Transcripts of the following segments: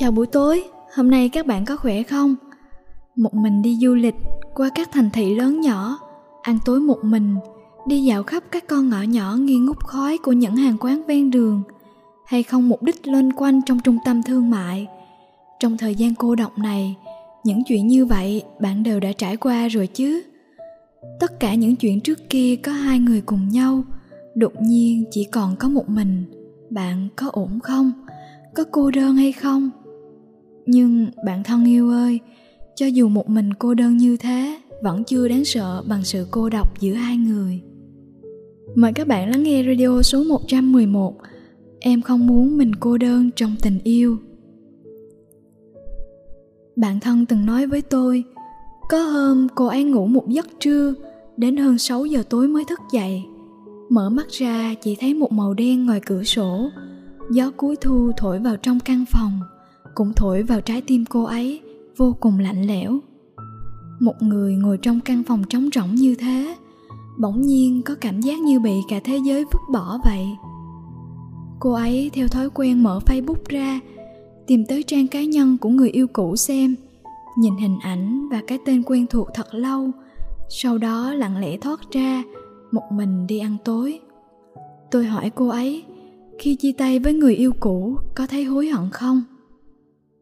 Chào buổi tối, hôm nay các bạn có khỏe không? Một mình đi du lịch qua các thành thị lớn nhỏ, ăn tối một mình, đi dạo khắp các con ngõ nhỏ nghi ngút khói của những hàng quán ven đường, hay không mục đích lên quanh trong trung tâm thương mại. Trong thời gian cô độc này, những chuyện như vậy bạn đều đã trải qua rồi chứ? Tất cả những chuyện trước kia có hai người cùng nhau, đột nhiên chỉ còn có một mình. Bạn có ổn không? Có cô đơn hay không? Nhưng bạn thân yêu ơi, cho dù một mình cô đơn như thế, vẫn chưa đáng sợ bằng sự cô độc giữa hai người. Mời các bạn lắng nghe radio số 111 Em không muốn mình cô đơn trong tình yêu. Bạn thân từng nói với tôi, Có hôm cô ấy ngủ một giấc trưa, Đến hơn 6 giờ tối mới thức dậy. Mở mắt ra chỉ thấy một màu đen ngoài cửa sổ. Gió cuối thu thổi vào trong căn phòng cũng thổi vào trái tim cô ấy, vô cùng lạnh lẽo. Một người ngồi trong căn phòng trống rỗng như thế, bỗng nhiên có cảm giác như bị cả thế giới vứt bỏ vậy. Cô ấy theo thói quen mở facebook ra, tìm tới trang cá nhân của người yêu cũ xem, nhìn hình ảnh và cái tên quen thuộc thật lâu, sau đó lặng lẽ thoát ra, một mình đi ăn tối. Tôi hỏi cô ấy, khi chia tay với người yêu cũ, có thấy hối hận không?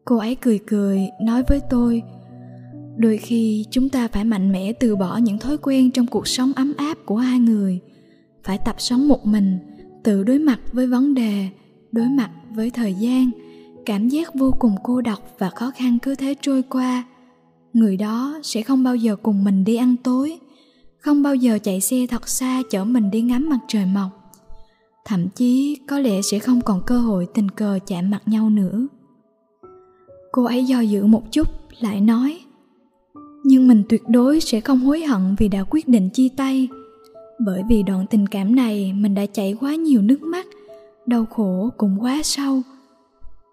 Cô ấy cười cười, nói với tôi, đôi khi chúng ta phải mạnh mẽ từ bỏ những thói quen trong cuộc sống ấm áp của hai người. Phải tập sống một mình, tự đối mặt với vấn đề, đối mặt với thời gian. Cảm giác vô cùng cô độc và khó khăn cứ thế trôi qua. Người đó sẽ không bao giờ cùng mình đi ăn tối, không bao giờ chạy xe thật xa chở mình đi ngắm mặt trời mọc. Thậm chí có lẽ sẽ không còn cơ hội tình cờ chạm mặt nhau nữa cô ấy do dự một chút, lại nói, nhưng mình tuyệt đối sẽ không hối hận vì đã quyết định chia tay. Bởi vì đoạn tình cảm này, mình đã chảy quá nhiều nước mắt, đau khổ cũng quá sâu.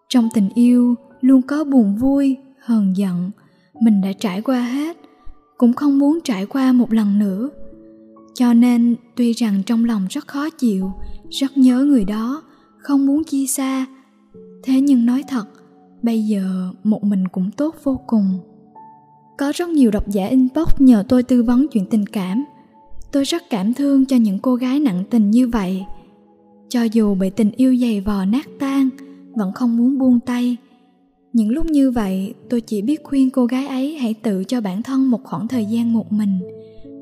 Trong tình yêu, luôn có buồn vui, hờn giận, mình đã trải qua hết, cũng không muốn trải qua một lần nữa. Cho nên, tuy rằng trong lòng rất khó chịu, rất nhớ người đó, không muốn chia xa, thế nhưng nói thật bây giờ một mình cũng tốt vô cùng. Có rất nhiều độc giả inbox nhờ tôi tư vấn chuyện tình cảm. Tôi rất cảm thương cho những cô gái nặng tình như vậy. Cho dù bị tình yêu dày vò nát tan, vẫn không muốn buông tay. Những lúc như vậy, tôi chỉ biết khuyên cô gái ấy hãy tự cho bản thân một khoảng thời gian một mình,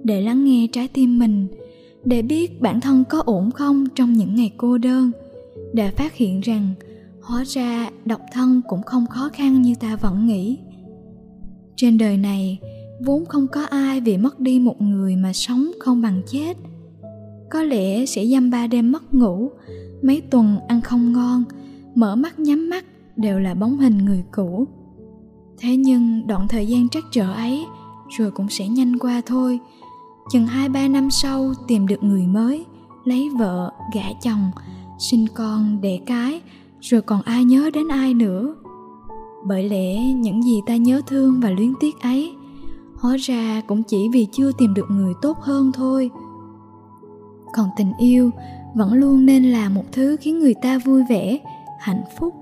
để lắng nghe trái tim mình, để biết bản thân có ổn không trong những ngày cô đơn, để phát hiện rằng hóa ra độc thân cũng không khó khăn như ta vẫn nghĩ. Trên đời này, vốn không có ai vì mất đi một người mà sống không bằng chết. Có lẽ sẽ dăm ba đêm mất ngủ, mấy tuần ăn không ngon, mở mắt nhắm mắt đều là bóng hình người cũ. Thế nhưng đoạn thời gian trắc trở ấy rồi cũng sẽ nhanh qua thôi. Chừng hai ba năm sau tìm được người mới, lấy vợ, gả chồng, sinh con, đẻ cái rồi còn ai nhớ đến ai nữa? Bởi lẽ những gì ta nhớ thương và luyến tiếc ấy, hóa ra cũng chỉ vì chưa tìm được người tốt hơn thôi. Còn tình yêu vẫn luôn nên là một thứ khiến người ta vui vẻ, hạnh phúc,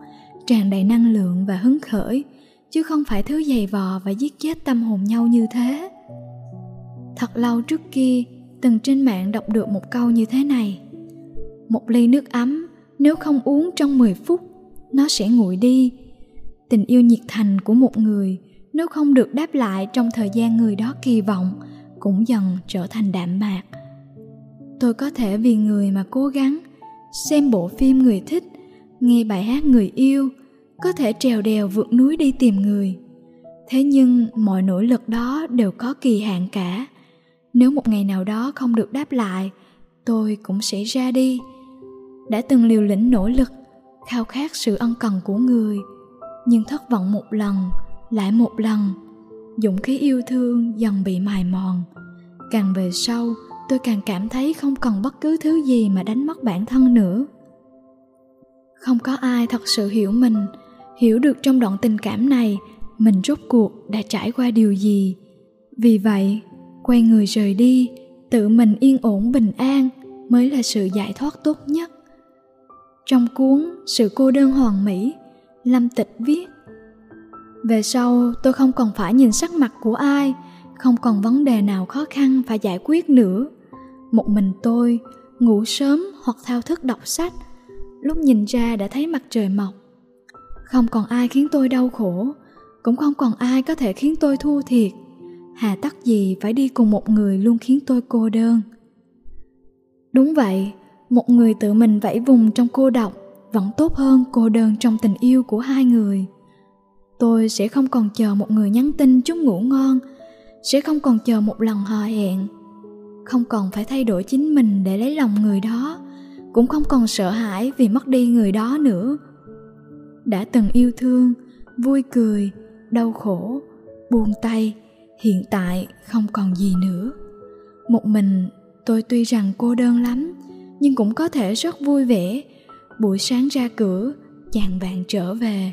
tràn đầy năng lượng và hứng khởi, chứ không phải thứ dày vò và giết chết tâm hồn nhau như thế. Thật lâu trước kia, từng trên mạng đọc được một câu như thế này. Một ly nước ấm nếu không uống trong 10 phút, nó sẽ nguội đi. Tình yêu nhiệt thành của một người, nếu không được đáp lại trong thời gian người đó kỳ vọng, cũng dần trở thành đạm mạc. Tôi có thể vì người mà cố gắng, xem bộ phim người thích, nghe bài hát người yêu, có thể trèo đèo vượt núi đi tìm người. Thế nhưng mọi nỗ lực đó đều có kỳ hạn cả. Nếu một ngày nào đó không được đáp lại, tôi cũng sẽ ra đi đã từng liều lĩnh nỗ lực, khao khát sự ân cần của người, nhưng thất vọng một lần, lại một lần. Dũng khí yêu thương dần bị mài mòn. Càng về sau, tôi càng cảm thấy không cần bất cứ thứ gì mà đánh mất bản thân nữa. Không có ai thật sự hiểu mình, hiểu được trong đoạn tình cảm này, mình rốt cuộc đã trải qua điều gì. Vì vậy, quay người rời đi, tự mình yên ổn bình an mới là sự giải thoát tốt nhất trong cuốn Sự cô đơn hoàn mỹ, Lâm Tịch viết về sau tôi không còn phải nhìn sắc mặt của ai không còn vấn đề nào khó khăn phải giải quyết nữa. Một mình tôi ngủ sớm hoặc thao thức đọc sách lúc nhìn ra đã thấy mặt trời mọc. Không còn ai khiến tôi đau khổ cũng không còn ai có thể khiến tôi thua thiệt. Hà tắc gì phải đi cùng một người luôn khiến tôi cô đơn? Đúng vậy một người tự mình vẫy vùng trong cô độc, vẫn tốt hơn cô đơn trong tình yêu của hai người. Tôi sẽ không còn chờ một người nhắn tin chúc ngủ ngon, sẽ không còn chờ một lần hò hẹn. Không còn phải thay đổi chính mình để lấy lòng người đó, cũng không còn sợ hãi vì mất đi người đó nữa. Đã từng yêu thương, vui cười, đau khổ, buông tay, hiện tại không còn gì nữa. Một mình, tôi tuy rằng cô đơn lắm nhưng cũng có thể rất vui vẻ. Buổi sáng ra cửa, chàng bạn trở về.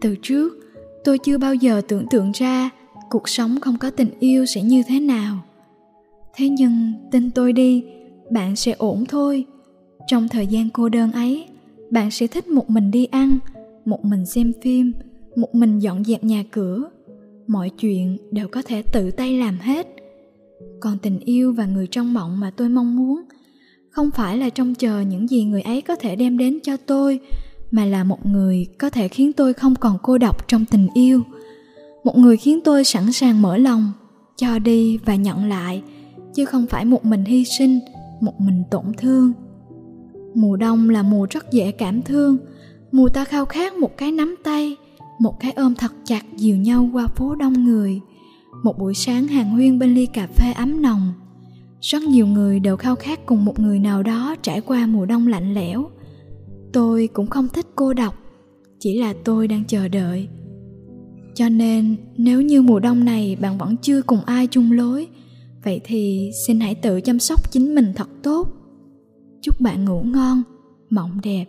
Từ trước, tôi chưa bao giờ tưởng tượng ra cuộc sống không có tình yêu sẽ như thế nào. Thế nhưng, tin tôi đi, bạn sẽ ổn thôi. Trong thời gian cô đơn ấy, bạn sẽ thích một mình đi ăn, một mình xem phim, một mình dọn dẹp nhà cửa. Mọi chuyện đều có thể tự tay làm hết. Còn tình yêu và người trong mộng mà tôi mong muốn không phải là trông chờ những gì người ấy có thể đem đến cho tôi, mà là một người có thể khiến tôi không còn cô độc trong tình yêu. Một người khiến tôi sẵn sàng mở lòng, cho đi và nhận lại, chứ không phải một mình hy sinh, một mình tổn thương. Mùa đông là mùa rất dễ cảm thương, mùa ta khao khát một cái nắm tay, một cái ôm thật chặt dìu nhau qua phố đông người. Một buổi sáng hàng huyên bên ly cà phê ấm nồng rất nhiều người đều khao khát cùng một người nào đó trải qua mùa đông lạnh lẽo. Tôi cũng không thích cô độc, chỉ là tôi đang chờ đợi. Cho nên, nếu như mùa đông này bạn vẫn chưa cùng ai chung lối, vậy thì xin hãy tự chăm sóc chính mình thật tốt. Chúc bạn ngủ ngon, mộng đẹp.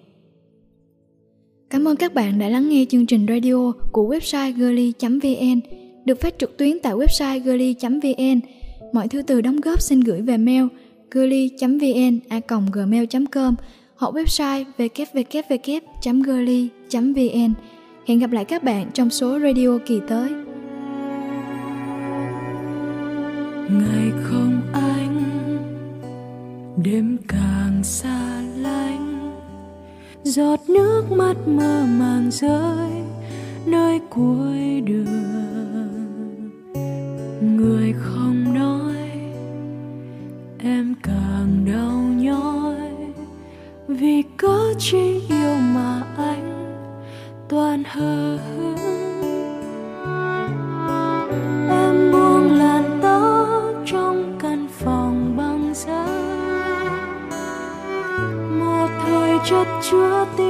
Cảm ơn các bạn đã lắng nghe chương trình radio của website girly vn, được phát trực tuyến tại website girly vn mọi thư từ đóng góp xin gửi về mail girly vn a gmail com, hoặc website www girly vn. Hẹn gặp lại các bạn trong số radio kỳ tới. Ngày không anh, đêm càng xa lánh. Giọt nước mắt mơ màng rơi, nơi cuối đường Chúa tin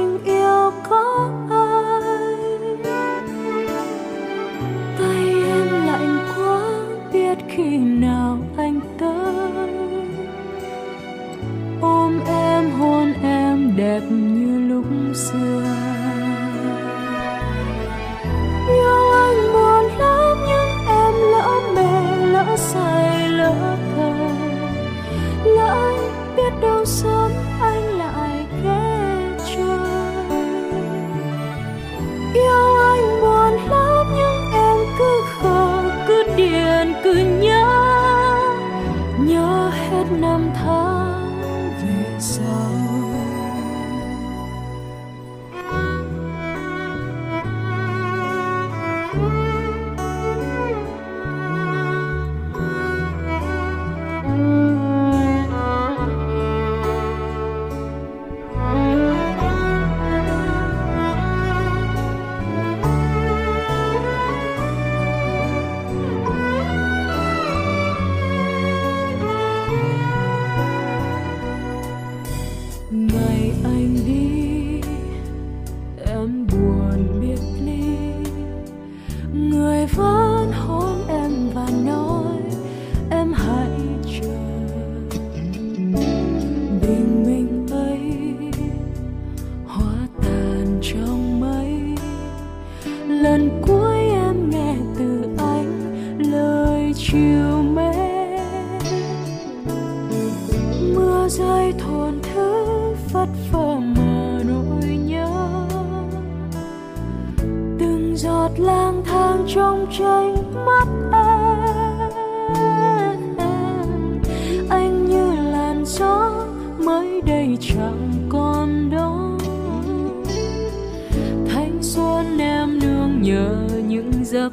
So trong mắt em. Anh như làn gió mới đây chẳng còn đó. Thanh xuân em nương nhờ những giấc